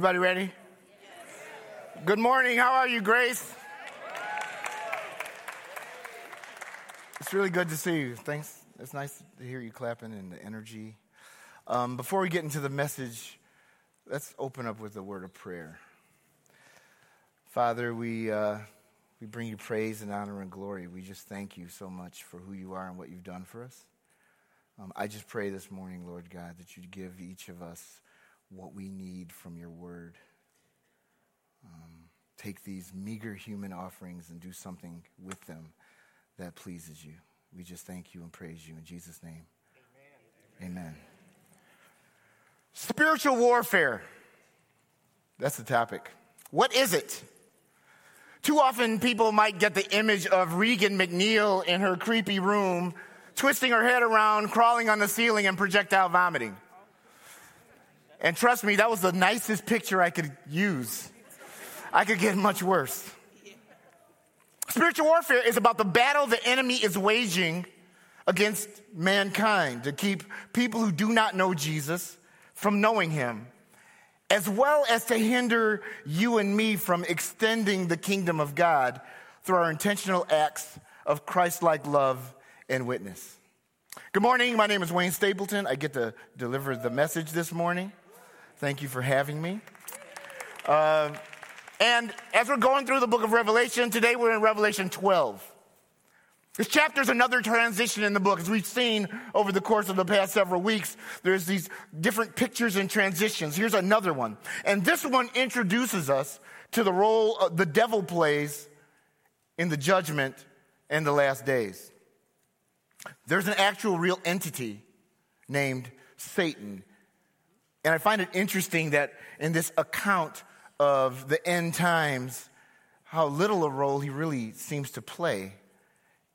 Everybody ready? Good morning. How are you, Grace? It's really good to see you. Thanks. It's nice to hear you clapping and the energy. Um, before we get into the message, let's open up with a word of prayer. Father, we, uh, we bring you praise and honor and glory. We just thank you so much for who you are and what you've done for us. Um, I just pray this morning, Lord God, that you give each of us what we need from your word. Um, take these meager human offerings and do something with them that pleases you. We just thank you and praise you in Jesus' name. Amen. Amen. Spiritual warfare. That's the topic. What is it? Too often, people might get the image of Regan MacNeil in her creepy room, twisting her head around, crawling on the ceiling, and projectile vomiting. And trust me, that was the nicest picture I could use. I could get much worse. Spiritual warfare is about the battle the enemy is waging against mankind to keep people who do not know Jesus from knowing him, as well as to hinder you and me from extending the kingdom of God through our intentional acts of Christ like love and witness. Good morning. My name is Wayne Stapleton. I get to deliver the message this morning. Thank you for having me. Uh, and as we're going through the book of Revelation, today we're in Revelation 12. This chapter is another transition in the book. As we've seen over the course of the past several weeks, there's these different pictures and transitions. Here's another one. And this one introduces us to the role the devil plays in the judgment and the last days. There's an actual real entity named Satan and I find it interesting that in this account of the end times, how little a role he really seems to play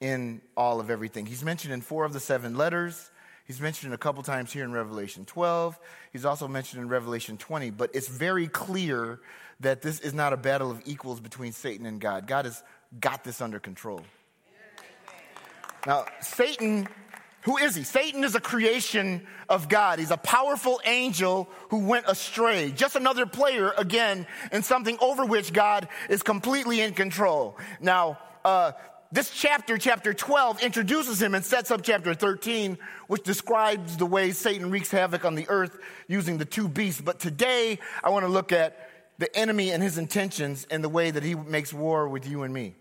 in all of everything. He's mentioned in four of the seven letters. He's mentioned a couple times here in Revelation 12. He's also mentioned in Revelation 20. But it's very clear that this is not a battle of equals between Satan and God. God has got this under control. Now, Satan who is he? Satan is a creation of God. He's a powerful angel who went astray. Just another player, again, in something over which God is completely in control. Now, uh, this chapter, chapter 12, introduces him and sets up chapter 13, which describes the way Satan wreaks havoc on the earth using the two beasts. But today, I want to look at the enemy and his intentions and the way that he makes war with you and me.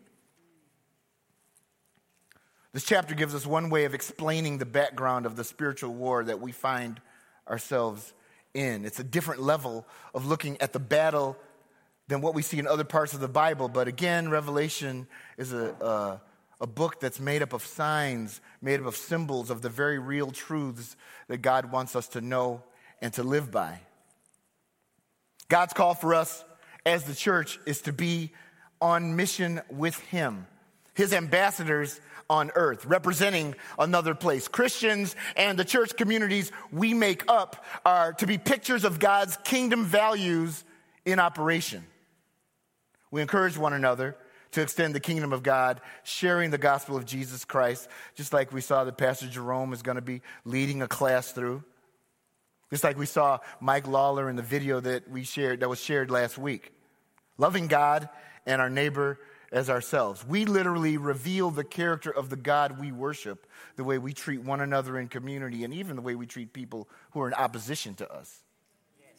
This chapter gives us one way of explaining the background of the spiritual war that we find ourselves in. It's a different level of looking at the battle than what we see in other parts of the Bible. But again, Revelation is a, a, a, book that's made up of signs, made up of symbols of the very real truths that God wants us to know and to live by. God's call for us as the church is to be on mission with Him, His ambassadors on earth, representing another place. Christians and the church communities we make up are to be pictures of God's kingdom values in operation. We encourage one another to extend the kingdom of God, sharing the gospel of Jesus Christ, just like we saw that Pastor Jerome is going to be leading a class through. Just like we saw Mike Lawler in the video that we shared that was shared last week. Loving God and our neighbor as ourselves. We literally reveal the character of the God we worship, the way we treat one another in community, and even the way we treat people who are in opposition to us. Yes.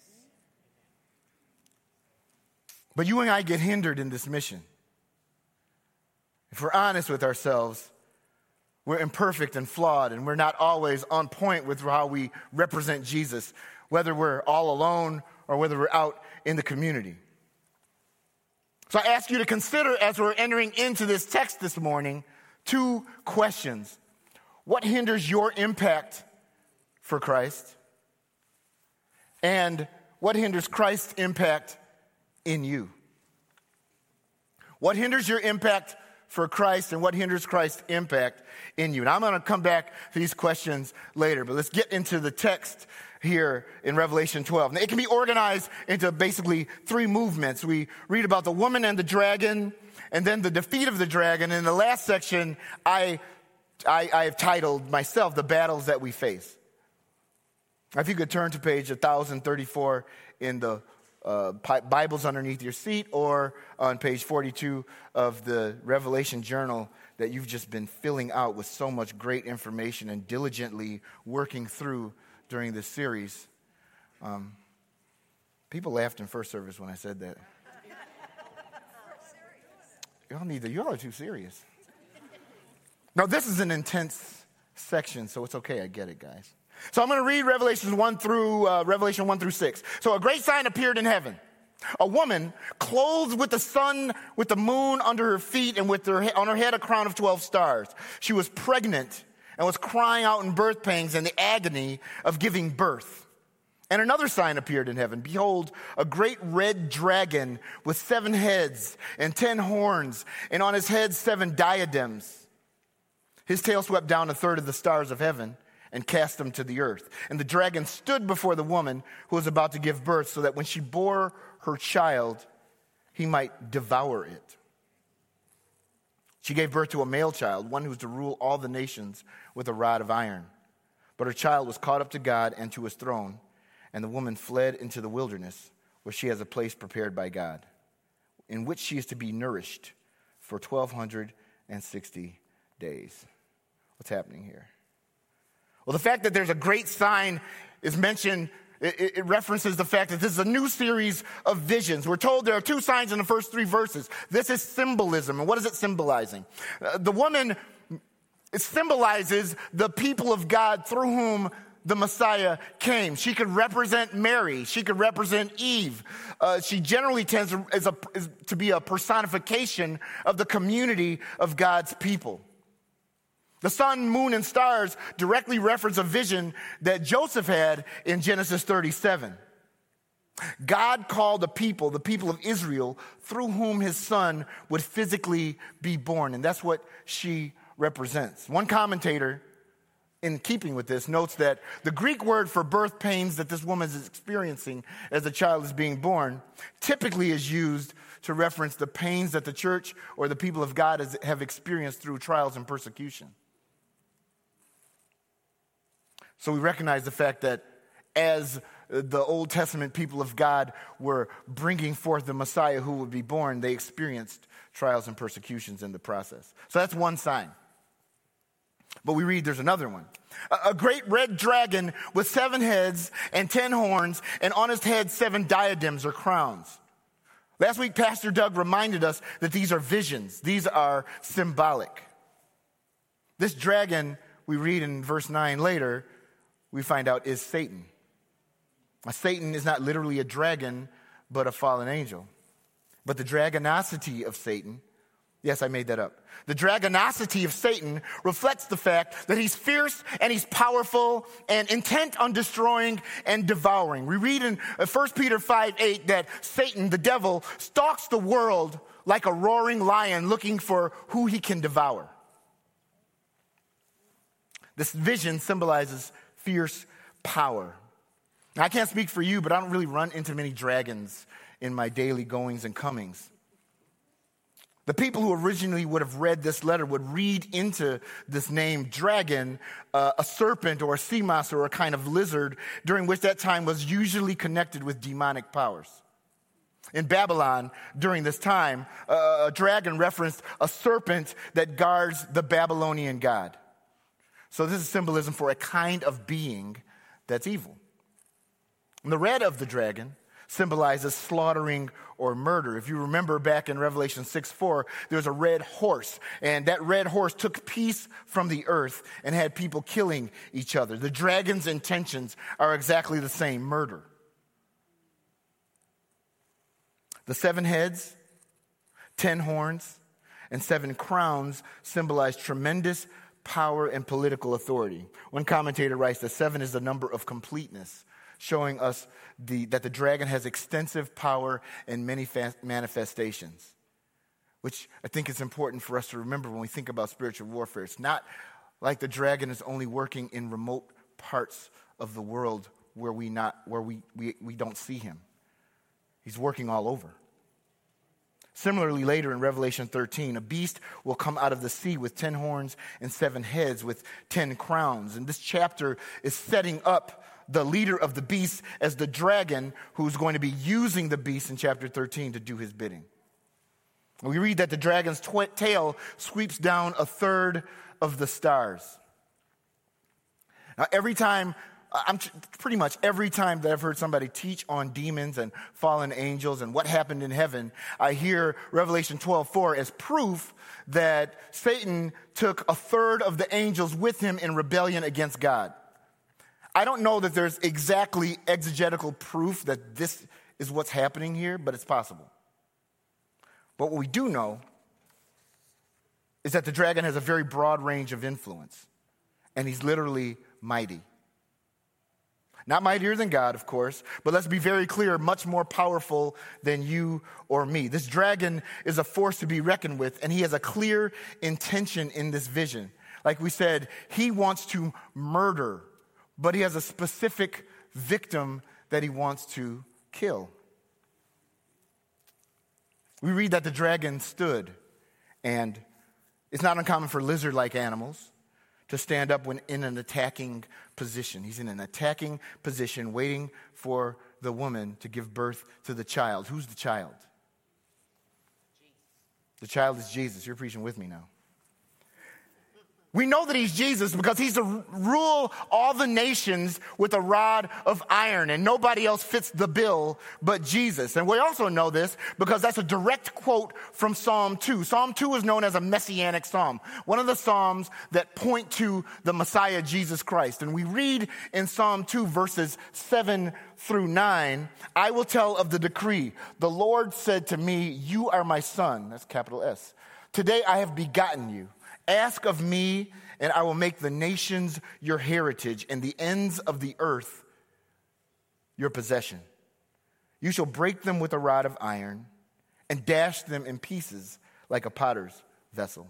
But you and I get hindered in this mission. If we're honest with ourselves, we're imperfect and flawed, and we're not always on point with how we represent Jesus, whether we're all alone or whether we're out in the community. So I ask you to consider as we're entering into this text this morning two questions. What hinders your impact for Christ? And what hinders Christ's impact in you? What hinders your impact for Christ and what hinders Christ's impact in you? And I'm going to come back to these questions later, but let's get into the text here in Revelation 12. Now, it can be organized into basically three movements. We read about the woman and the dragon, and then the defeat of the dragon. In the last section, I, I, I have titled myself, The Battles That We Face. If you could turn to page 1034 in the uh, Bibles underneath your seat or on page 42 of the Revelation Journal that you've just been filling out with so much great information and diligently working through during this series. Um, people laughed in first service when I said that. Y'all need to, y'all are too serious. Now, this is an intense section, so it's okay. I get it, guys. So I'm going to read Revelations 1 through, uh, Revelation 1 through 6. So a great sign appeared in heaven. A woman clothed with the sun, with the moon under her feet, and with her, on her head a crown of 12 stars. She was pregnant and was crying out in birth pangs and the agony of giving birth. And another sign appeared in heaven. Behold, a great red dragon with seven heads and ten horns, and on his head seven diadems. His tail swept down a third of the stars of heaven and cast them to the earth. And the dragon stood before the woman who was about to give birth, so that when she bore her child, he might devour it. She gave birth to a male child, one who was to rule all the nations with a rod of iron. But her child was caught up to God and to his throne, and the woman fled into the wilderness, where she has a place prepared by God, in which she is to be nourished for 1,260 days. What's happening here? Well, the fact that there's a great sign is mentioned it, it, references the fact that this is a new series of visions. We're told there are two signs in the first three verses. This is symbolism. And what is it symbolizing? Uh, the woman symbolizes the people of God through whom the Messiah came. She could represent Mary. She could represent Eve. Uh, she generally tends to, a, to be a personification of the community of God's people. The sun, moon, and stars directly reference a vision that Joseph had in Genesis 37. God called a people, the people of Israel, through whom his son would physically be born. And that's what she represents. One commentator, in keeping with this, notes that the Greek word for birth pains that this woman is experiencing as the child is being born typically is used to reference the pains that the church or the people of God has, have experienced through trials and persecution. So we recognize the fact that as the Old Testament people of God were bringing forth the Messiah who would be born, they experienced trials and persecutions in the process. So that's one sign. But we read there's another one. A great red dragon with seven heads and ten horns, and on his head seven diadems or crowns. Last week, Pastor Doug reminded us that these are visions, these are symbolic. This dragon, we read in verse 9 later, we find out is Satan. Now, Satan is not literally a dragon, but a fallen angel. But the dragonosity of Satan Yes, I made that up. The dragonosity of Satan reflects the fact that he's fierce and he's powerful and intent on destroying and devouring. We read in 1 uh, Peter 5 8 that Satan, the devil, stalks the world like a roaring lion looking for who he can devour. This vision symbolizes fierce power. Now, I can't speak for you, but I don't really run into many dragons in my daily goings and comings. The people who originally would have read this letter would read into this name dragon uh, a serpent or a sea monster or a kind of lizard, during which that time was usually connected with demonic powers. In Babylon, during this time, uh, a dragon referenced a serpent that guards the Babylonian god. So, this is symbolism for a kind of being that's evil. And the red of the dragon symbolizes slaughtering or murder. If you remember back in Revelation 6 4, there's a red horse, and that red horse took peace from the earth and had people killing each other. The dragon's intentions are exactly the same murder. The seven heads, ten horns, and seven crowns symbolize tremendous power and political authority. One commentator writes that seven is the number of completeness showing us the, that the dragon has extensive power and many fa- manifestations, which I think is important for us to remember when we think about spiritual warfare. It's not like the dragon is only working in remote parts of the world where we, not, where we, we, we don't see him, he's working all over. Similarly, later in Revelation 13, a beast will come out of the sea with ten horns and seven heads with ten crowns. And this chapter is setting up the leader of the beast as the dragon who's going to be using the beast in chapter 13 to do his bidding. We read that the dragon's tw- tail sweeps down a third of the stars. Now, every time, I'm pretty much every time that I've heard somebody teach on demons and fallen angels and what happened in heaven, I hear Revelation 12 4 as proof that Satan took a third of the angels with him in rebellion against God. I don't know that there's exactly exegetical proof that this is what's happening here, but it's possible. But what we do know is that the dragon has a very broad range of influence, and he's literally mighty. Not mightier than God, of course, but let's be very clear, much more powerful than you or me. This dragon is a force to be reckoned with, and he has a clear intention in this vision. Like we said, he wants to murder but he has a specific victim that he wants to kill. We read that the dragon stood, and it's not uncommon for lizard like animals to stand up when in an attacking position. He's in an attacking position, waiting for the woman to give birth to the child. Who's the child? Jesus. The child is Jesus. You're preaching with me now. We know that he's Jesus because he's to rule all the nations with a rod of iron, and nobody else fits the bill but Jesus. And we also know this because that's a direct quote from Psalm 2. Psalm 2 is known as a messianic psalm, one of the psalms that point to the Messiah, Jesus Christ. And we read in Psalm 2, verses 7 through 9, I will tell of the decree. The Lord said to me, You are my son. That's capital S. Today I have begotten you. Ask of me, and I will make the nations your heritage and the ends of the earth your possession. You shall break them with a rod of iron and dash them in pieces like a potter's vessel.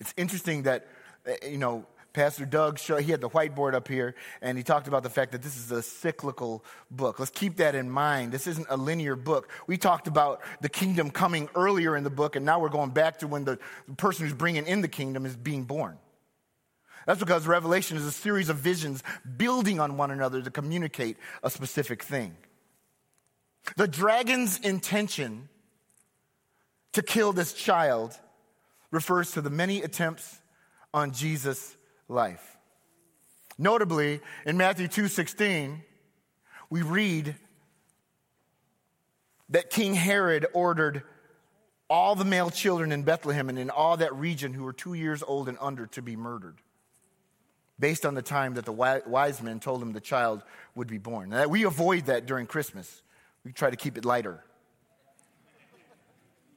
It's interesting that, eh, you know, Pastor Doug, showed, he had the whiteboard up here, and he talked about the fact that this is a cyclical book. Let's keep that in mind. This isn't a linear book. We talked about the kingdom coming earlier in the book, and now we're going back to when the person who's bringing in the kingdom is being born. That's because Revelation is a series of visions building on one another to communicate a specific thing. The dragon's intention to kill this child refers to the many attempts on Jesus' life. Notably, in Matthew 2:16, we read that King Herod ordered all the male children in Bethlehem and in all that region who were 2 years old and under to be murdered based on the time that the wise men told him the child would be born. Now, we avoid that during Christmas. We try to keep it lighter.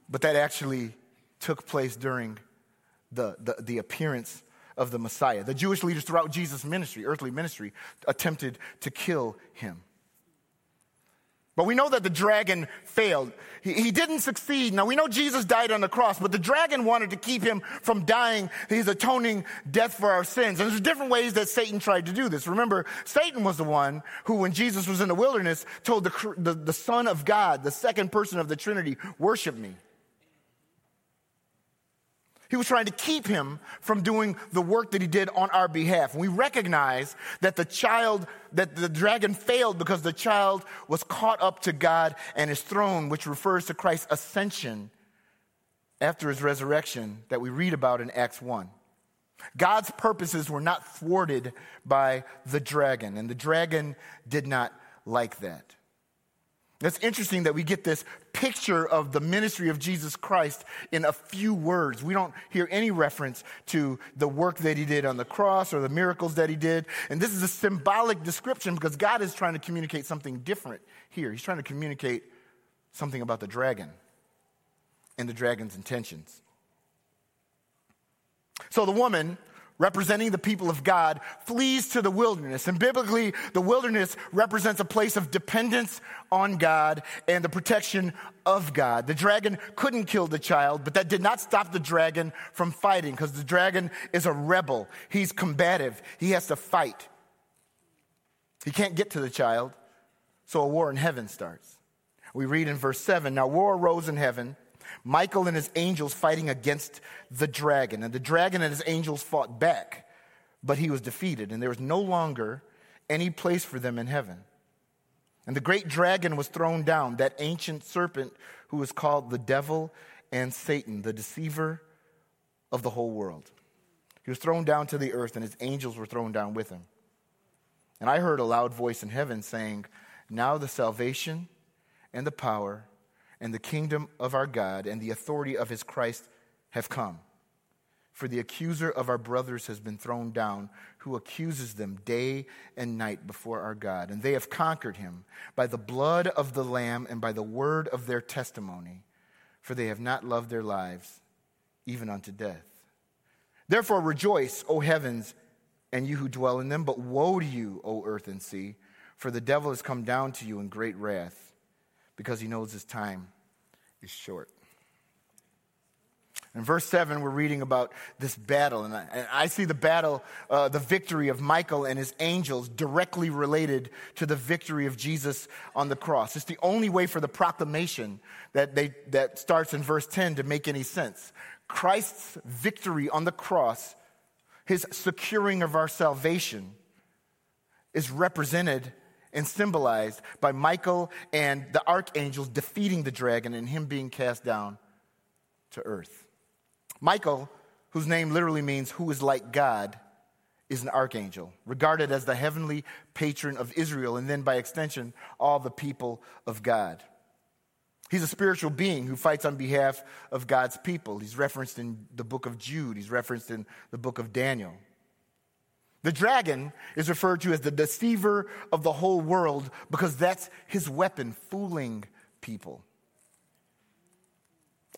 But that actually took place during the, the, the appearance of the Messiah. The Jewish leaders throughout Jesus' ministry, earthly ministry, attempted to kill him. But we know that the dragon failed. He, he, didn't succeed. Now we know Jesus died on the cross, but the dragon wanted to keep him from dying his atoning death for our sins. And there's different ways that Satan tried to do this. Remember, Satan was the one who, when Jesus was in the wilderness, told the, the, the Son of God, the second person of the Trinity, worship me. He was trying to keep him from doing the work that he did on our behalf. we recognize that the child, that the dragon failed because the child was caught up to God and his throne, which refers to Christ's ascension after his resurrection that we read about in Acts 1. God's purposes were not thwarted by the dragon, and the dragon did not like that. It's interesting that we get this picture of the ministry of Jesus Christ in a few words. We don't hear any reference to the work that he did on the cross or the miracles that he did. And this is a symbolic description because God is trying to communicate something different here. He's trying to communicate something about the dragon and the dragon's intentions. So the woman representing the people of God, flees to the wilderness. And biblically, the wilderness represents a place of dependence on God and the protection of God. The dragon couldn't kill the child, but that did not stop the dragon from fighting because the dragon is a rebel. He's combative. He has to fight. He can't get to the child, so a war in heaven starts. We read in verse 7 Now war arose in heaven Michael and his angels fighting against the dragon. And the dragon and his angels fought back, but he was defeated. And there was no longer any place for them in heaven. And the great dragon was thrown down, that ancient serpent who was called the devil and Satan, the deceiver of the whole world. He was thrown down to the earth, and his angels were thrown down with him. And I heard a loud voice in heaven saying, Now the salvation and the power and the kingdom of our God and the authority of his Christ have come. For the accuser of our brothers has been thrown down, who accuses them day and night before our God. And they have conquered him by the blood of the Lamb and by the word of their testimony, for they have not loved their lives even unto death. Therefore rejoice, O heavens, and you who dwell in them. But woe to you, O earth and sea, for the devil has come down to you in great wrath, because he knows his time is short. In verse 7, we're reading about this battle, and I, and I see the battle, uh, the victory of Michael and his angels directly related to the victory of Jesus on the cross. It's the only way for the proclamation that, they, that starts in verse 10 to make any sense. Christ's victory on the cross, his securing of our salvation, is represented and symbolized by Michael and the archangels defeating the dragon and him being cast down to earth. Michael, whose name literally means who is like God, is an archangel, regarded as the heavenly patron of Israel, and then by extension, all the people of God. He's a spiritual being who fights on behalf of God's people. He's referenced in the book of Jude, he's referenced in the book of Daniel. The dragon is referred to as the deceiver of the whole world because that's his weapon, fooling people.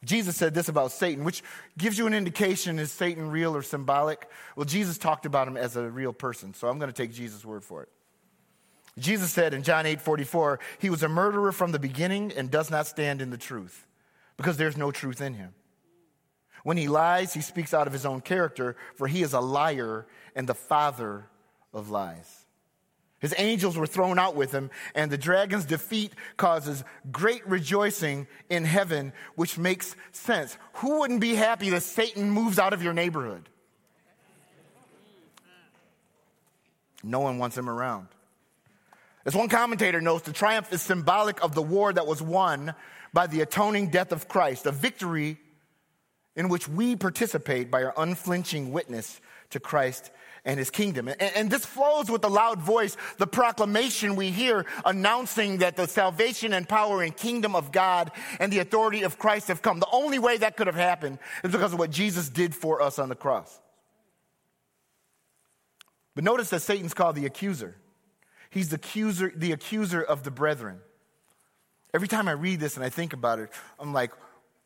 Jesus said this about Satan, which gives you an indication is Satan real or symbolic? Well, Jesus talked about him as a real person, so I'm going to take Jesus' word for it. Jesus said in John 8 44, he was a murderer from the beginning and does not stand in the truth because there's no truth in him. When he lies, he speaks out of his own character, for he is a liar and the father of lies. His angels were thrown out with him, and the dragon's defeat causes great rejoicing in heaven, which makes sense. Who wouldn't be happy that Satan moves out of your neighborhood? No one wants him around. As one commentator notes, the triumph is symbolic of the war that was won by the atoning death of Christ, a victory in which we participate by our unflinching witness to Christ and his kingdom. And, and, this flows with the loud voice, the proclamation we hear announcing that the salvation and power and kingdom of God and the authority of Christ have come. The only way that could have happened is because of what Jesus did for us on the cross. But notice that Satan's called the accuser. He's the accuser, the accuser of the brethren. Every time I read this and I think about it, I'm like,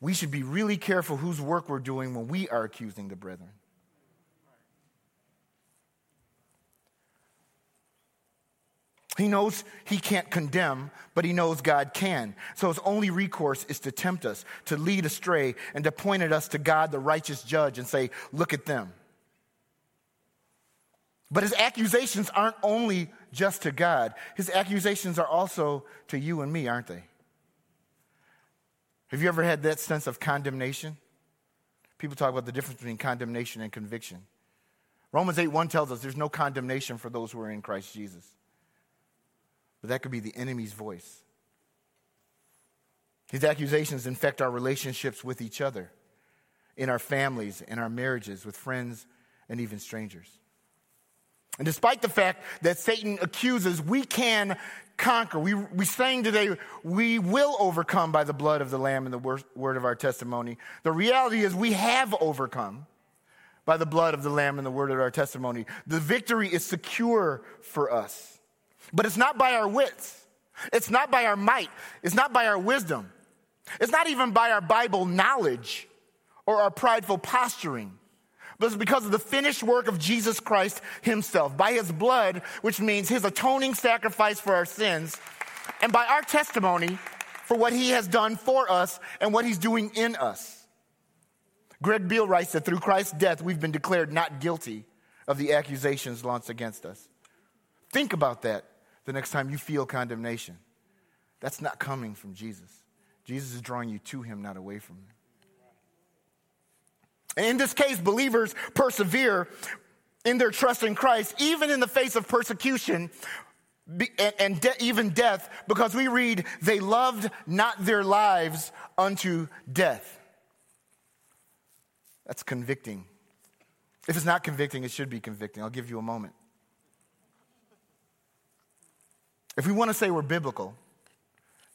we should be really careful whose work we're doing when we are accusing the brethren. He knows he can't condemn, but he knows God can. So his only recourse is to tempt us, to lead astray, and to point at us to God, the righteous judge, and say, Look at them. But his accusations aren't only just to God, his accusations are also to you and me, aren't they? Have you ever had that sense of condemnation? People talk about the difference between condemnation and conviction. Romans 8 1 tells us there's no condemnation for those who are in Christ Jesus. But that could be the enemy's voice. His accusations infect our relationships with each other, in our families, in our marriages, with friends, and even strangers. And despite the fact that Satan accuses, we can conquer. We, we sang today, we will overcome by the blood of the Lamb and the word, word of our testimony. The reality is, we have overcome by the blood of the Lamb and the word of our testimony. The victory is secure for us. But it's not by our wits. It's not by our might. It's not by our wisdom. It's not even by our Bible knowledge or our prideful posturing. But it's because of the finished work of Jesus Christ himself, by his blood, which means his atoning sacrifice for our sins, and by our testimony for what he has done for us and what he's doing in us. Greg Beale writes that through Christ's death, we've been declared not guilty of the accusations launched against us. Think about that the next time you feel condemnation. That's not coming from Jesus. Jesus is drawing you to him, not away from him. And in this case, believers persevere in their trust in Christ, even in the face of persecution and de- even death, because we read, they loved not their lives unto death. That's convicting. If it's not convicting, it should be convicting. I'll give you a moment. If we want to say we're biblical,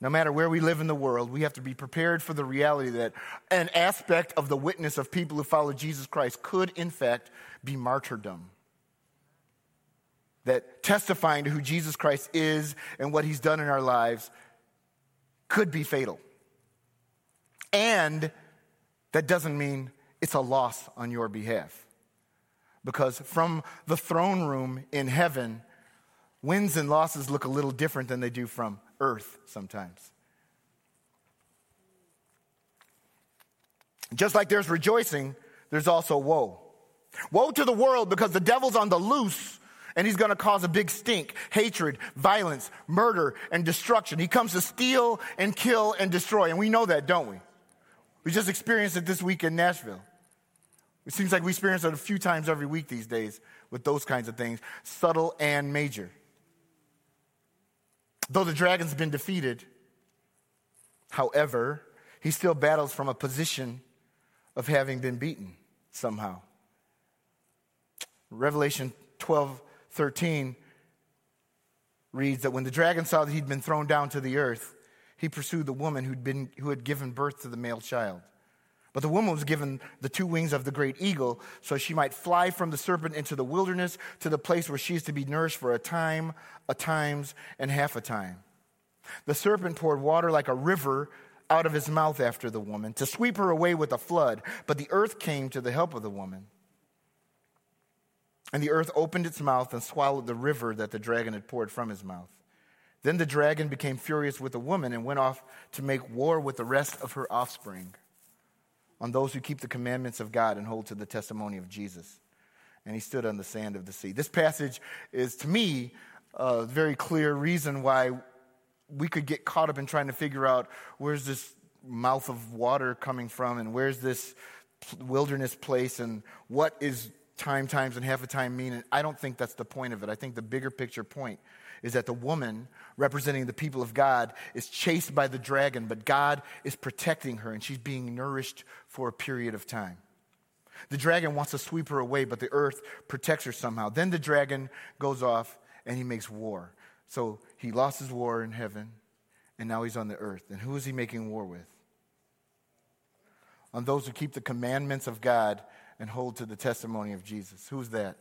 no matter where we live in the world, we have to be prepared for the reality that an aspect of the witness of people who follow Jesus Christ could, in fact, be martyrdom. That testifying to who Jesus Christ is and what he's done in our lives could be fatal. And that doesn't mean it's a loss on your behalf. Because from the throne room in heaven, wins and losses look a little different than they do from earth sometimes. Just like there's rejoicing, there's also woe. Woe to the world because the devil's on the loose and he's going to cause a big stink, hatred, violence, murder, and destruction. He comes to steal and kill and destroy. And we know that, don't we? We just experienced it this week in Nashville. It seems like we experience it a few times every week these days with those kinds of things, subtle and major. Though the dragon's been defeated, however, he still battles from a position of having been beaten somehow. Revelation 12 13 reads that when the dragon saw that he'd been thrown down to the earth, he pursued the woman who'd been, who had given birth to the male child. But the woman was given the two wings of the great eagle so she might fly from the serpent into the wilderness to the place where she is to be nourished for a time, a times, and half a time. The serpent poured water like a river out of his mouth after the woman to sweep her away with a flood, but the earth came to the help of the woman. And the earth opened its mouth and swallowed the river that the dragon had poured from his mouth. Then the dragon became furious with the woman and went off to make war with the rest of her offspring on those who keep the commandments of God and hold to the testimony of Jesus. And he stood on the sand of the sea. This passage is, to me, a very clear reason why we could get caught up in trying to figure out where's this mouth of water coming from and where's this wilderness place and what is time times and half a time mean. And I don't think that's the point of it. I think the bigger picture point is that the woman representing the people of God is chased by the dragon, but God is protecting her and she's being nourished for a period of time. The dragon wants to sweep her away, but the earth protects her somehow. Then the dragon goes off and he makes war. So he lost his war in heaven and now he's on the earth. And who is he making war with? On those who keep the commandments of God and hold to the testimony of Jesus. Who's that?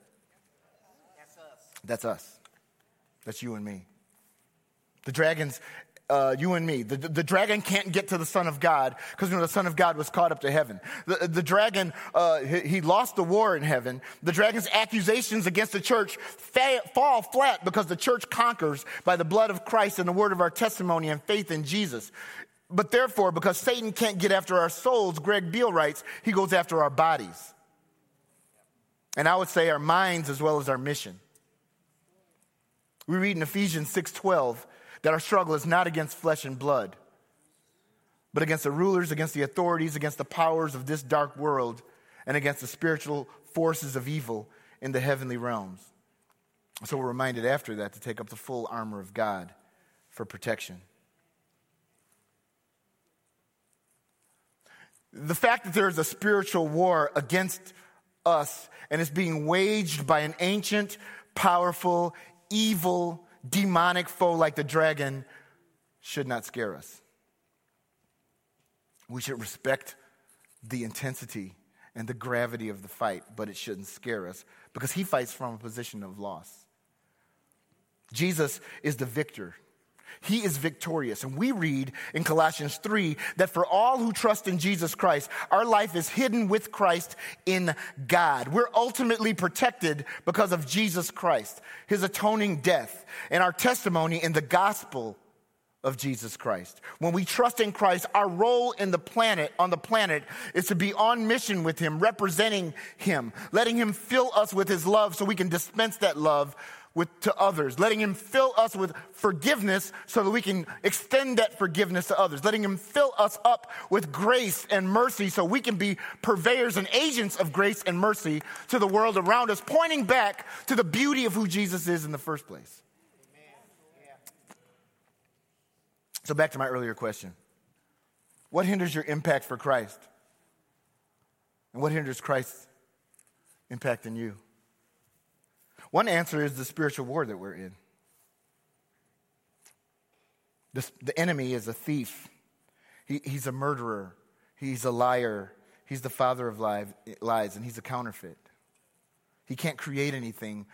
That's us. That's us. That's you and me. The dragon's uh, you and me. The, the, the, dragon can't get to the Son of God because you know, the Son of God was caught up to heaven. The, the dragon, uh, he, he, lost the war in heaven. The dragon's accusations against the church fa- fall flat because the church conquers by the blood of Christ and the word of our testimony and faith in Jesus. But therefore, because Satan can't get after our souls, Greg Beale writes, he goes after our bodies. And I would say our minds as well as our mission. We read in Ephesians 6:12 that our struggle is not against flesh and blood, but against the rulers, against the authorities, against the powers of this dark world, and against the spiritual forces of evil in the heavenly realms. So we're reminded after that to take up the full armor of God for protection. The fact that there is a spiritual war against us and it's being waged by an ancient, powerful, evil, demonic foe like the dragon should not scare us. We should respect the intensity and the gravity of the fight, but it shouldn't scare us because he fights from a position of loss. Jesus is the victor. He is victorious. And we read in Colossians 3 that for all who trust in Jesus Christ, our life is hidden with Christ in God. We're ultimately protected because of Jesus Christ, his atoning death, and our testimony in the gospel of Jesus Christ. When we trust in Christ, our role in the planet, on the planet, is to be on mission with Him, representing Him, letting Him fill us with His love so we can dispense that love with, to others, letting Him fill us with forgiveness so that we can extend that forgiveness to others, letting Him fill us up with grace and mercy so we can be purveyors and agents of grace and mercy to the world around us, pointing back to the beauty of who Jesus is in the first place. So, back to my earlier question What hinders your impact for Christ? And what hinders Christ's impact in you? One answer is the spiritual war that we're in. The, the enemy is a thief, he, he's a murderer, he's a liar, he's the father of lies, and he's a counterfeit. He can't create anything,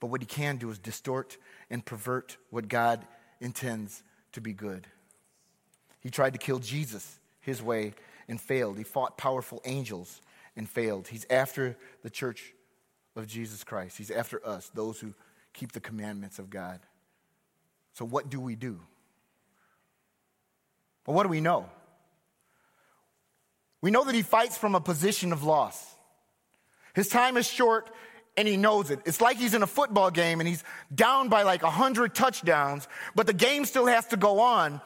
but what he can do is distort and pervert what God intends to be good. He tried to kill Jesus his way and failed. He fought powerful angels and failed. He's after the church of Jesus Christ. He's after us, those who keep the commandments of God. So, what do we do? Well, what do we know? We know that he fights from a position of loss. His time is short and he knows it. It's like he's in a football game and he's down by like 100 touchdowns, but the game still has to go on.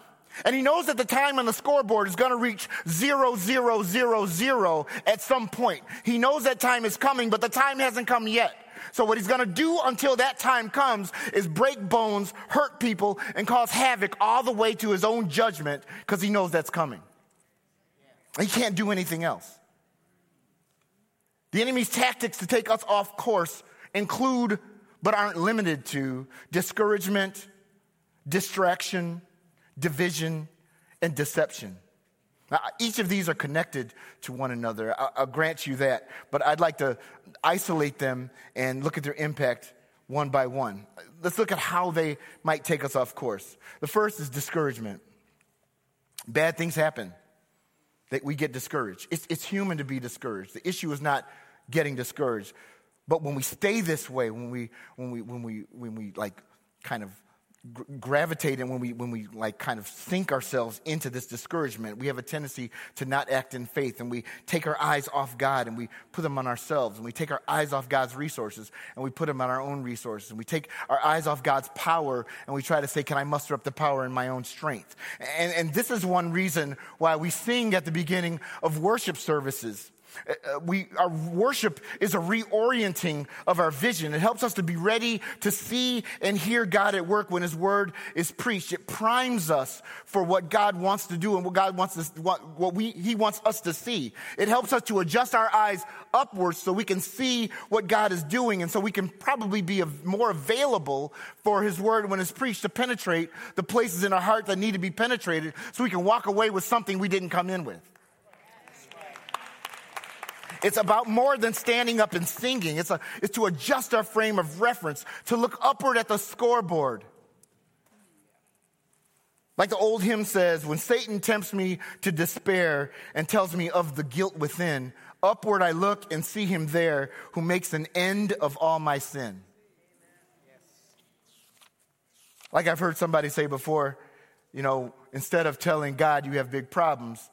And he knows that the time on the scoreboard is going to reach zero, zero, zero, zero at some point. He knows that time is coming, but the time hasn't come yet. So what he's going to do until that time comes is break bones, hurt people, and cause havoc all the way to his own judgment because he knows that's coming. He can't do anything else. The enemy's tactics to take us off course include, but aren't limited to, discouragement, distraction, division, and deception. Now, each of these are connected to one another. I'll, grant you that, but I'd like to isolate them and look at their impact one by one. Let's look at how they might take us off course. The first is discouragement. Bad things happen that we get discouraged. It's, it's human to be discouraged. The issue is not getting discouraged. But when we stay this way, when we, when we, when we, when we like kind of gravitate and when we when we like kind of sink ourselves into this discouragement. We have a tendency to not act in faith and we take our eyes off god and we put them on ourselves and we take our eyes off god's resources and we put them on our own resources. And we take our eyes off god's power and we try to say can i muster up the power in my own strength? And, and this is one reason why we sing at the beginning of worship services Uh, we, our worship is a reorienting of our vision. It helps us to be ready to see and hear God at work when His word is preached. It primes us for what God wants to do and what God wants us, what, what we, He wants us to see. It helps us to adjust our eyes upwards so we can see what God is doing and so we can probably be more available for His word when it's preached to penetrate the places in our heart that need to be penetrated so we can walk away with something we didn't come in with. It's about more than standing up and singing. It's, a, it's to adjust our frame of reference, to look upward at the scoreboard. Like the old hymn says, when Satan tempts me to despair and tells me of the guilt within, upward I look and see him there who makes an end of all my sin. Like I've heard somebody say before, you know, instead of telling God you have big problems,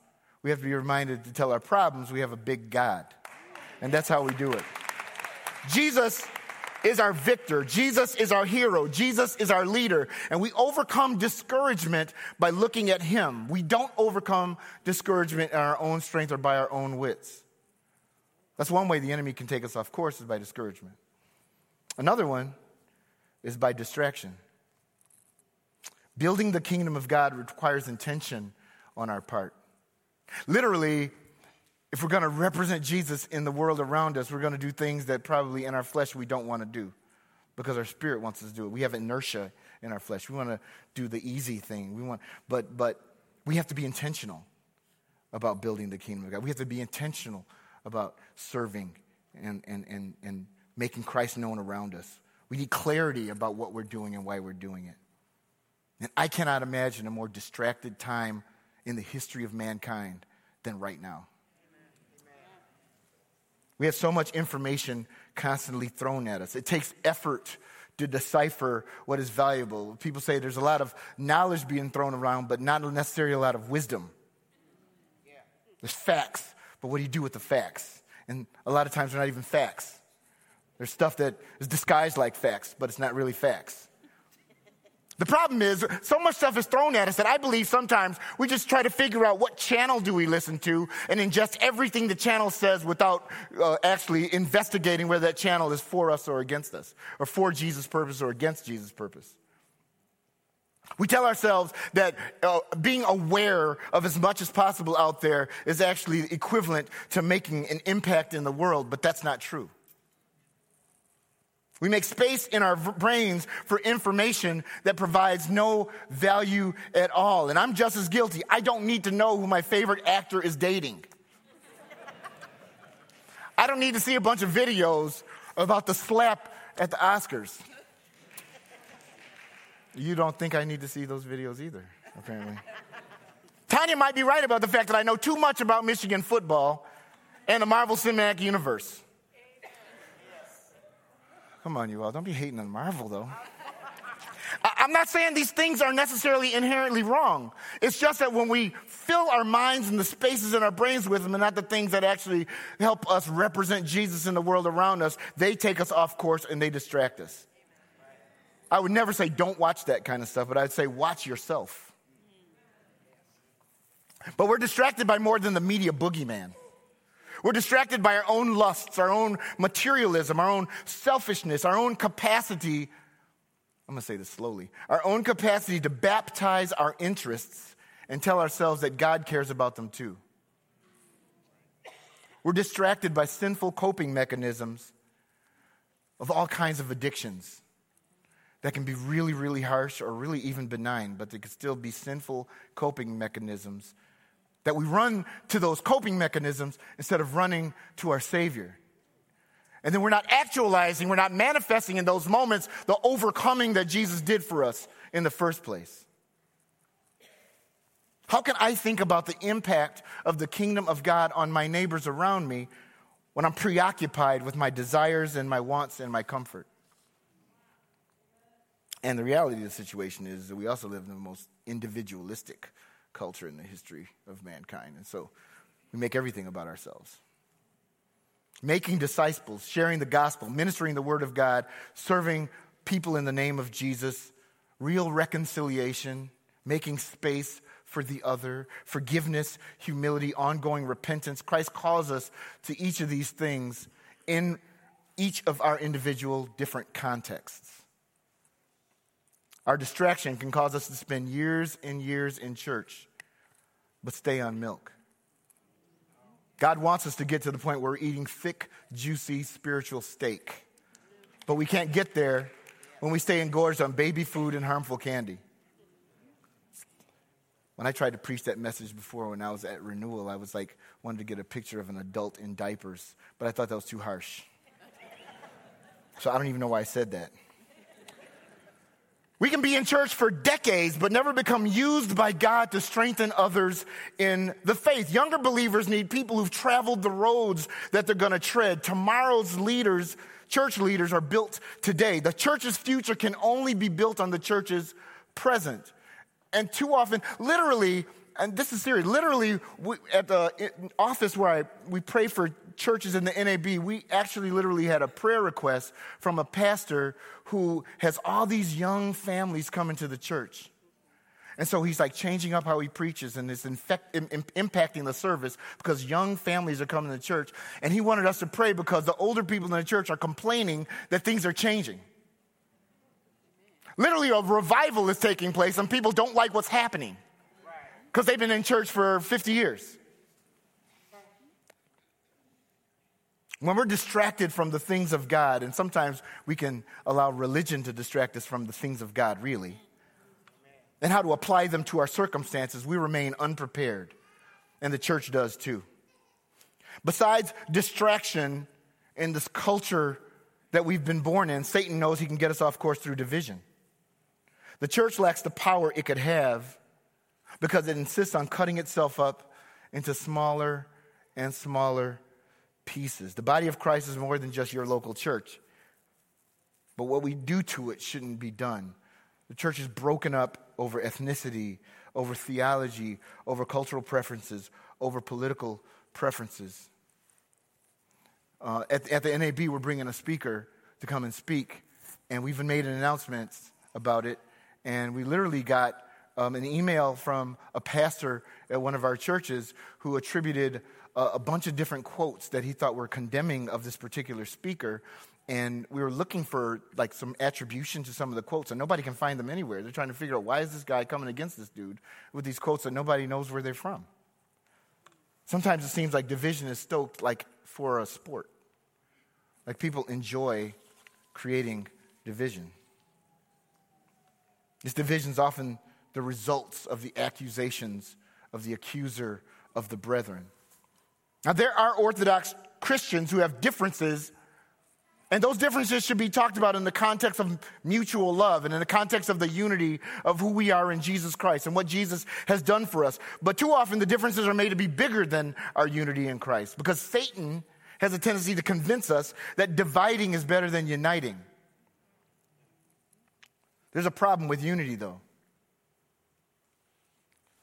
we have to be reminded to tell our problems we have a big God. And that's how we do it. Jesus is our victor. Jesus is our hero. Jesus is our leader. And we overcome discouragement by looking at him. We don't overcome discouragement in our own strength or by our own wits. That's one way the enemy can take us off course is by discouragement. Another one is by distraction. Building the kingdom of God requires intention on our part. Literally, if we're going to represent Jesus in the world around us, we're going to do things that probably in our flesh we don't want to do because our spirit wants us to do it. We have inertia in our flesh. We want to do the easy thing. We want, but, but we have to be intentional about building the kingdom of God. We have to be intentional about serving and, and, and, and making Christ known around us. We need clarity about what we're doing and why we're doing it. And I cannot imagine a more distracted time in the history of mankind than right now. We have so much information constantly thrown at us. It takes effort to decipher what is valuable. People say there's a lot of knowledge being thrown around, but not necessarily a lot of wisdom. There's facts, but what do you do with the facts? And a lot of times they're not even facts. There's stuff that is disguised like facts, but it's not really facts. The problem is, so much stuff is thrown at us that I believe sometimes we just try to figure out what channel do we listen to and ingest everything the channel says without uh, actually investigating whether that channel is for us or against us, or for Jesus' purpose or against Jesus' purpose. We tell ourselves that uh, being aware of as much as possible out there is actually equivalent to making an impact in the world, but that's not true. We make space in our brains for information that provides no value at all. And I'm just as guilty. I don't need to know who my favorite actor is dating. I don't need to see a bunch of videos about the slap at the Oscars. You don't think I need to see those videos either, apparently. Tanya might be right about the fact that I know too much about Michigan football and the Marvel Cinematic Universe. Come on, you all. Don't be hating on Marvel, though. I'm not saying these things are necessarily inherently wrong. It's just that when we fill our minds and the spaces in our brains with them and not the things that actually help us represent Jesus in the world around us, they take us off course and they distract us. I would never say don't watch that kind of stuff, but I'd say watch yourself. But we're distracted by more than the media boogeyman. We're distracted by our own lusts, our own materialism, our own selfishness, our own capacity. I'm going to say this slowly our own capacity to baptize our interests and tell ourselves that God cares about them too. We're distracted by sinful coping mechanisms of all kinds of addictions that can be really, really harsh or really even benign, but they could still be sinful coping mechanisms that we run to those coping mechanisms instead of running to our Savior. And then we're not actualizing, we're not manifesting in those moments the overcoming that Jesus did for us in the first place. How can I think about the impact of the kingdom of God on my neighbors around me when I'm preoccupied with my desires and my wants and my comfort? And the reality of the situation is that we also live in the most individualistic culture in the history of mankind. And so we make everything about ourselves. Making disciples, sharing the gospel, ministering the word of God, serving people in the name of Jesus, real reconciliation, making space for the other, forgiveness, humility, ongoing repentance. Christ calls us to each of these things in each of our individual different contexts. Our distraction can cause us to spend years and years in church, but stay on milk. God wants us to get to the point where we're eating thick, juicy spiritual steak. But we can't get there when we stay engorged on baby food and harmful candy. When I tried to preach that message before when I was at renewal, I was like, wanted to get a picture of an adult in diapers, but I thought that was too harsh. So I don't even know why I said that. We can be in church for decades, but never become used by God to strengthen others in the faith. Younger believers need people who've traveled the roads that they're going to tread. Tomorrow's leaders, church leaders, are built today. The church's future can only be built on the church's present. And too often, literally, and this is serious, literally, we, at the office where I, we pray for churches in the NAB, we actually literally had a prayer request from a pastor who has all these young families coming to the church. And so he's like changing up how he preaches and it's infect, Im, impacting the service because young families are coming to church. And he wanted us to pray because the older people in the church are complaining that things are changing. Literally, a revival is taking place and people don't like what's happening because they've been in church for 50 years. When we're distracted from the things of God, and sometimes we can allow religion to distract us from the things of God, really, and how to apply them to our circumstances, we remain unprepared. And the church does too. Besides distraction in this culture that we've been born in, Satan knows he can get us off course through division. The church lacks the power it could have because it insists on cutting itself up into smaller and smaller pieces. The body of Christ is more than just your local church. But what we do to it shouldn't be done. The church is broken up over ethnicity, over theology, over cultural preferences, over political preferences. uh, at, at the NAB, we're bringing a speaker to come and speak. And we've made an announcement about it. And we literally got um, an email from a pastor at one of our churches who attributed a, bunch of different quotes that he thought were condemning of this particular speaker and we were looking for like some attribution to some of the quotes and nobody can find them anywhere. They're trying to figure out why is this guy coming against this dude with these quotes that nobody knows where they're from? Sometimes it seems like division is stoked like for a sport. Like people enjoy creating division. This division is often the results of the accusations of the accuser of the brethren now there are orthodox christians who have differences and those differences should be talked about in the context of mutual love and in the context of the unity of who we are in Jesus Christ and what Jesus has done for us. But too often the differences are made to be bigger than our unity in Christ because Satan has a tendency to convince us that dividing is better than uniting. There's a problem with unity, though.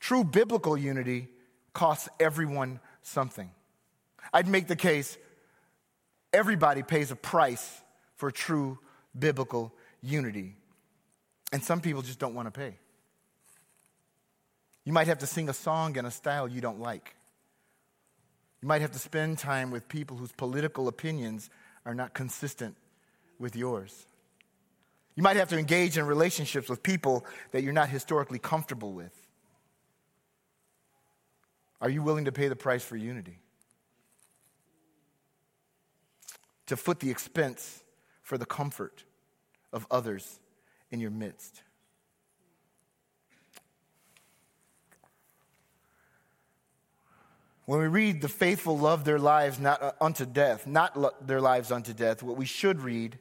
True biblical unity costs everyone something. I'd make the case Everybody pays a price for true biblical unity. And some people just don't want to pay. You might have to sing a song in a style you don't like. You might have to spend time with people whose political opinions are not consistent with yours. You might have to engage in relationships with people that you're not historically comfortable with. Are you willing to pay the price for unity? To foot the expense for the comfort of others in your midst. When we read the faithful love their lives not uh, unto death, not lo- their lives unto death, what we should read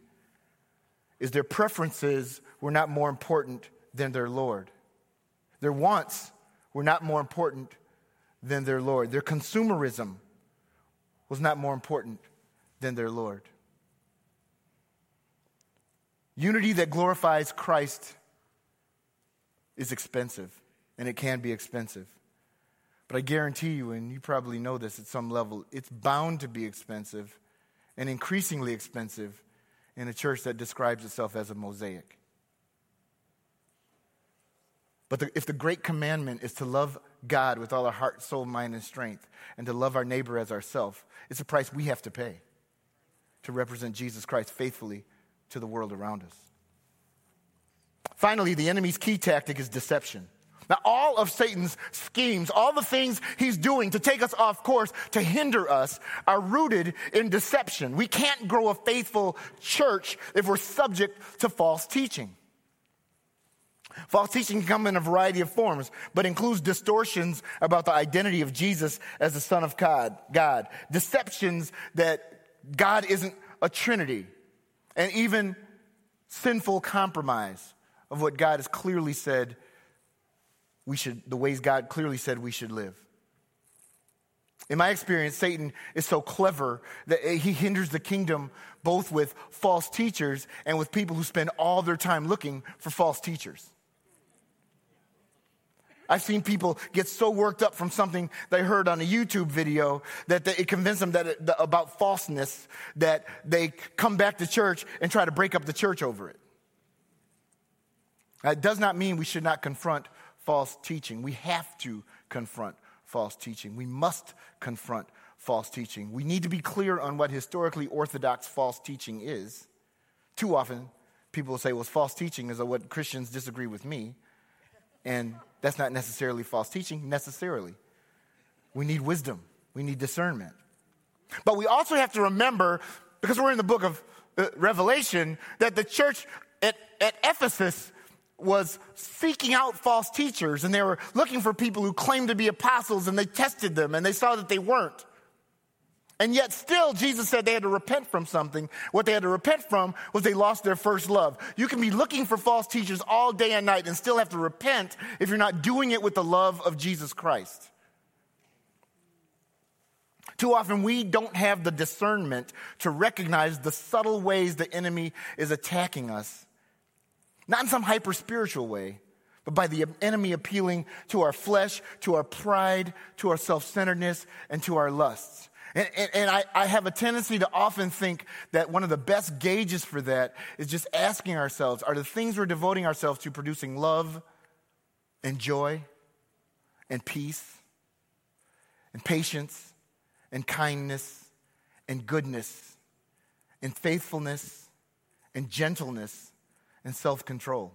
is their preferences were not more important than their Lord. Their wants were not more important than their Lord. Their consumerism was not more important than their Lord. Unity that glorifies Christ is expensive, and it can be expensive. But I guarantee you, and you probably know this at some level, it's bound to be expensive and increasingly expensive in a church that describes itself as a mosaic. But the, if the great commandment is to love God with all our heart, soul, mind, and strength, and to love our neighbor as ourselves, it's a price we have to pay to represent Jesus Christ faithfully to the world around us. Finally, the enemy's key tactic is deception. Now, all of Satan's schemes, all the things he's doing to take us off course, to hinder us, are rooted in deception. We can't grow a faithful church if we're subject to false teaching. False teaching can come in a variety of forms, but includes distortions about the identity of Jesus as the Son of God, God. Deceptions that God isn't a trinity, and even sinful compromise of what God has clearly said we should, the ways God clearly said we should live. In my experience, Satan is so clever that he hinders the kingdom both with false teachers and with people who spend all their time looking for false teachers. I've seen people get so worked up from something they heard on a YouTube video that they, it convinced them that it, the, about falseness that they come back to church and try to break up the church over it. That does not mean we should not confront false teaching. We have to confront false teaching. We must confront false teaching. We need to be clear on what historically orthodox false teaching is. Too often, people say, well, false teaching is what Christians disagree with me. And that's not necessarily false teaching, necessarily. We need wisdom, we need discernment. But we also have to remember, because we're in the book of uh, Revelation, that the church at, at Ephesus was seeking out false teachers and they were looking for people who claimed to be apostles and they tested them and they saw that they weren't. And yet, still, Jesus said they had to repent from something. What they had to repent from was they lost their first love. You can be looking for false teachers all day and night and still have to repent if you're not doing it with the love of Jesus Christ. Too often, we don't have the discernment to recognize the subtle ways the enemy is attacking us. Not in some hyper spiritual way, but by the enemy appealing to our flesh, to our pride, to our self centeredness, and to our lusts. And, and, and I, I have a tendency to often think that one of the best gauges for that is just asking ourselves are the things we're devoting ourselves to producing love and joy and peace and patience and kindness and goodness and faithfulness and gentleness and self control?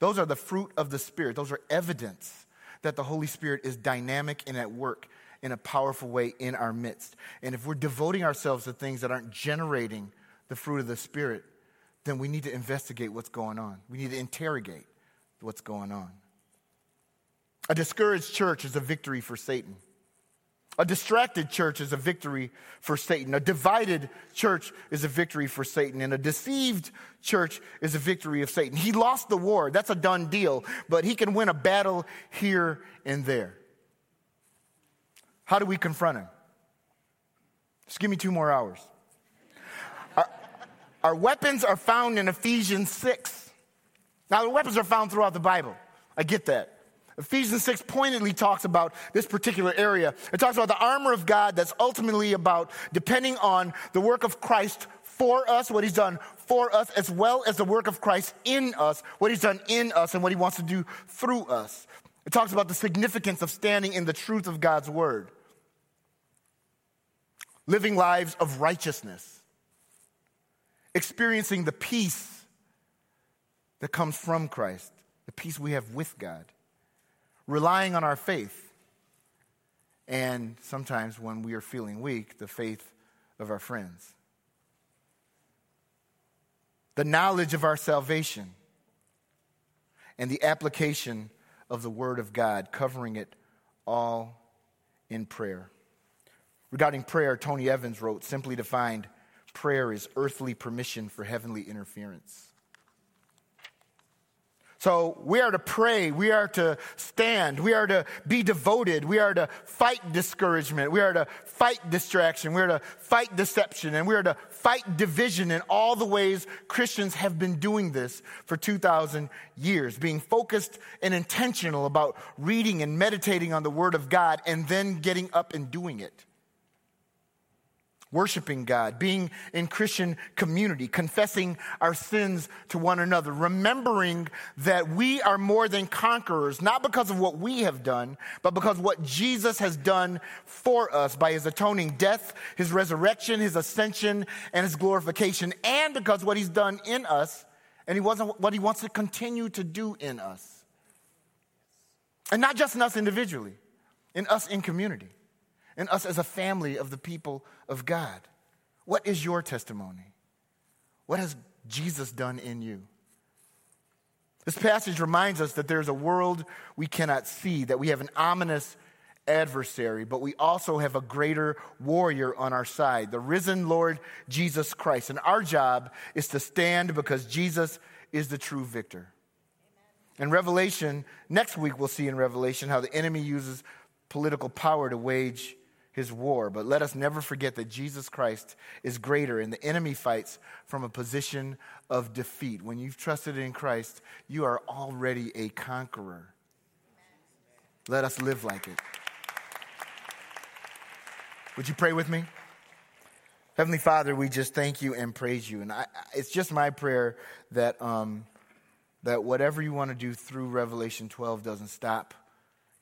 Those are the fruit of the Spirit. Those are evidence that the Holy Spirit is dynamic and at work in a powerful way in our midst. And if we're devoting ourselves to things that aren't generating the fruit of the Spirit, then we need to investigate what's going on. We need to interrogate what's going on. A discouraged church is a victory for Satan. A distracted church is a victory for Satan. A divided church is a victory for Satan. And a deceived church is a victory of Satan. He lost the war. That's a done deal. But he can win a battle here and there. How do we confront him? Just give me two more hours. Our, our weapons are found in Ephesians 6. Now, the weapons are found throughout the Bible. I get that. Ephesians 6 pointedly talks about this particular area. It talks about the armor of God that's ultimately about depending on the work of Christ for us, what he's done for us, as well as the work of Christ in us, what he's done in us, and what he wants to do through us. It talks about the significance of standing in the truth of God's word living lives of righteousness, experiencing the peace that comes from Christ, the peace we have with God, relying on our faith, and sometimes when we are feeling weak, the faith of our friends. The knowledge of our salvation and the application of the Word of God, covering it all in prayer. Regarding prayer, Tony Evans wrote simply defined prayer is earthly permission for heavenly interference. So we are to pray, we are to stand, we are to be devoted, we are to fight discouragement, we are to fight distraction, we are to fight deception, and we are to fight division in all the ways Christians have been doing this for 2,000 years, being focused and intentional about reading and meditating on the Word of God and then getting up and doing it worshiping God, being in Christian community, confessing our sins to one another, remembering that we are more than conquerors, not because of what we have done, but because what Jesus has done for us by his atoning death, his resurrection, his ascension, and his glorification, and because what he's done in us, and he wasn't what he wants to continue to do in us. And not just in us individually, in us in community and us as a family of the people of God. What is your testimony? What has Jesus done in you? This passage reminds us that there's a world we cannot see, that we have an ominous adversary, but we also have a greater warrior on our side, the risen Lord Jesus Christ. And our job is to stand because Jesus is the true victor. In Revelation, next week we'll see in Revelation how the enemy uses political power to wage his war. But let us never forget that Jesus Christ is greater and the enemy fights from a position of defeat. When you've trusted in Christ, you are already a conqueror. Let us live like it. Would you pray with me? Heavenly Father, we just thank you and praise you. And I, it's just my prayer that, um, that whatever you want to do through Revelation 12 doesn't stop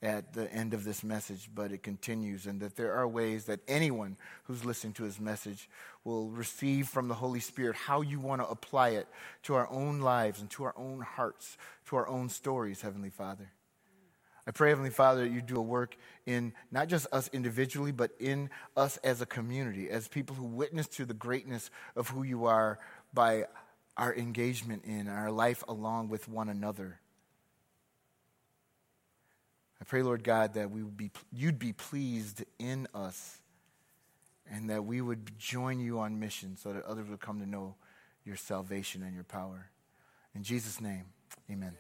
at the end of this message, but it continues, and that there are ways that anyone who's listening to his message will receive from the Holy Spirit how you want to apply it to our own lives and to our own hearts, to our own stories, Heavenly Father. I pray, Heavenly Father, that you do a work in not just us individually, but in us as a community, as people who witness to the greatness of who you are by our engagement in our life along with one another. Pray, Lord God, that we would be, you'd be pleased in us and that we would join you on mission so that others would come to know your salvation and your power. In Jesus' name, amen.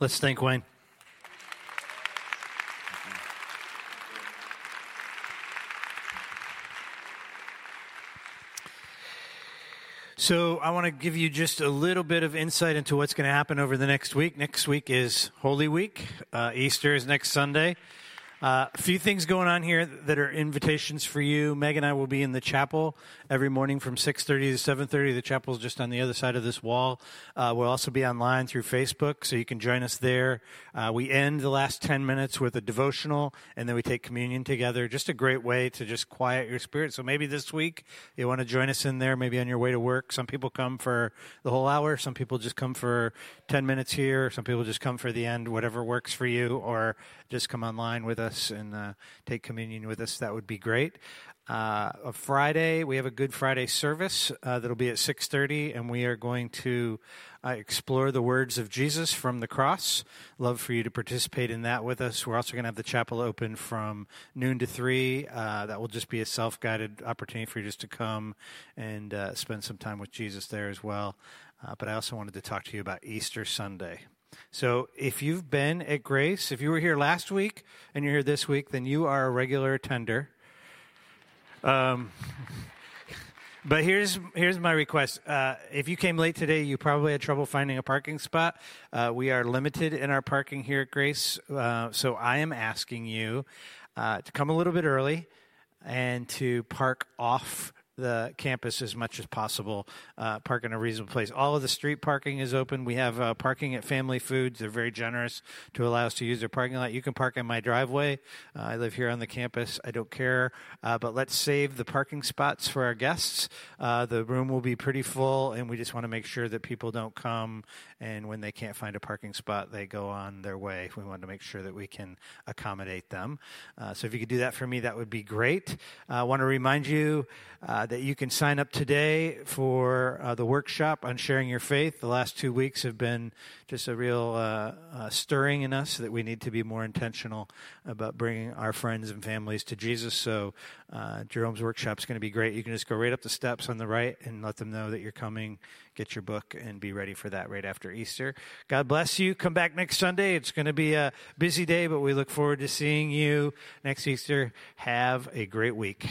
Let's thank Wayne. So, I want to give you just a little bit of insight into what's going to happen over the next week. Next week is Holy Week. Uh, Easter is next Sunday. Uh, a few things going on here that are invitations for you. Meg and I will be in the chapel every morning from 6.30 to 7.30. The chapel is just on the other side of this wall. Uh, we'll also be online through Facebook, so you can join us there. Uh, we end the last 10 minutes with a devotional, and then we take communion together. Just a great way to just quiet your spirit. So maybe this week you want to join us in there, maybe on your way to work. Some people come for the whole hour. Some people just come for 10 minutes here. Some people just come for the end, whatever works for you, or just come online with us and uh, take communion with us. That would be great. Uh, Friday, we have a Good Friday service uh, that'll be at 6:30, and we are going to uh, explore the words of Jesus from the cross. Love for you to participate in that with us. We're also going to have the chapel open from noon to three. Uh, that will just be a self-guided opportunity for you just to come and uh, spend some time with Jesus there as well. Uh, but I also wanted to talk to you about Easter Sunday. So if you've been at Grace, if you were here last week and you're here this week, then you are a regular attender. Um, but here's here's my request. Uh, if you came late today, you probably had trouble finding a parking spot. Uh, we are limited in our parking here at Grace, uh, so I am asking you uh, to come a little bit early and to park off the campus as much as possible, uh, park in a reasonable place. All of the street parking is open. We have uh, parking at Family Foods. They're very generous to allow us to use their parking lot. You can park in my driveway. Uh, I live here on the campus. I don't care. Uh, but let's save the parking spots for our guests. Uh, the room will be pretty full, and we just want to make sure that people don't come and when they can't find a parking spot, they go on their way. We want to make sure that we can accommodate them. Uh, so if you could do that for me, that would be great. I want to remind you that you can sign up today for uh, the workshop on sharing your faith. The last two weeks have been just a real uh, uh, stirring in us that we need to be more intentional about bringing our friends and families to Jesus. So uh, Jerome's workshop is going to be great. You can just go right up the steps on the right and let them know that you're coming. Get your book and be ready for that right after Easter. God bless you. Come back next Sunday. It's going to be a busy day, but we look forward to seeing you next Easter. Have a great week.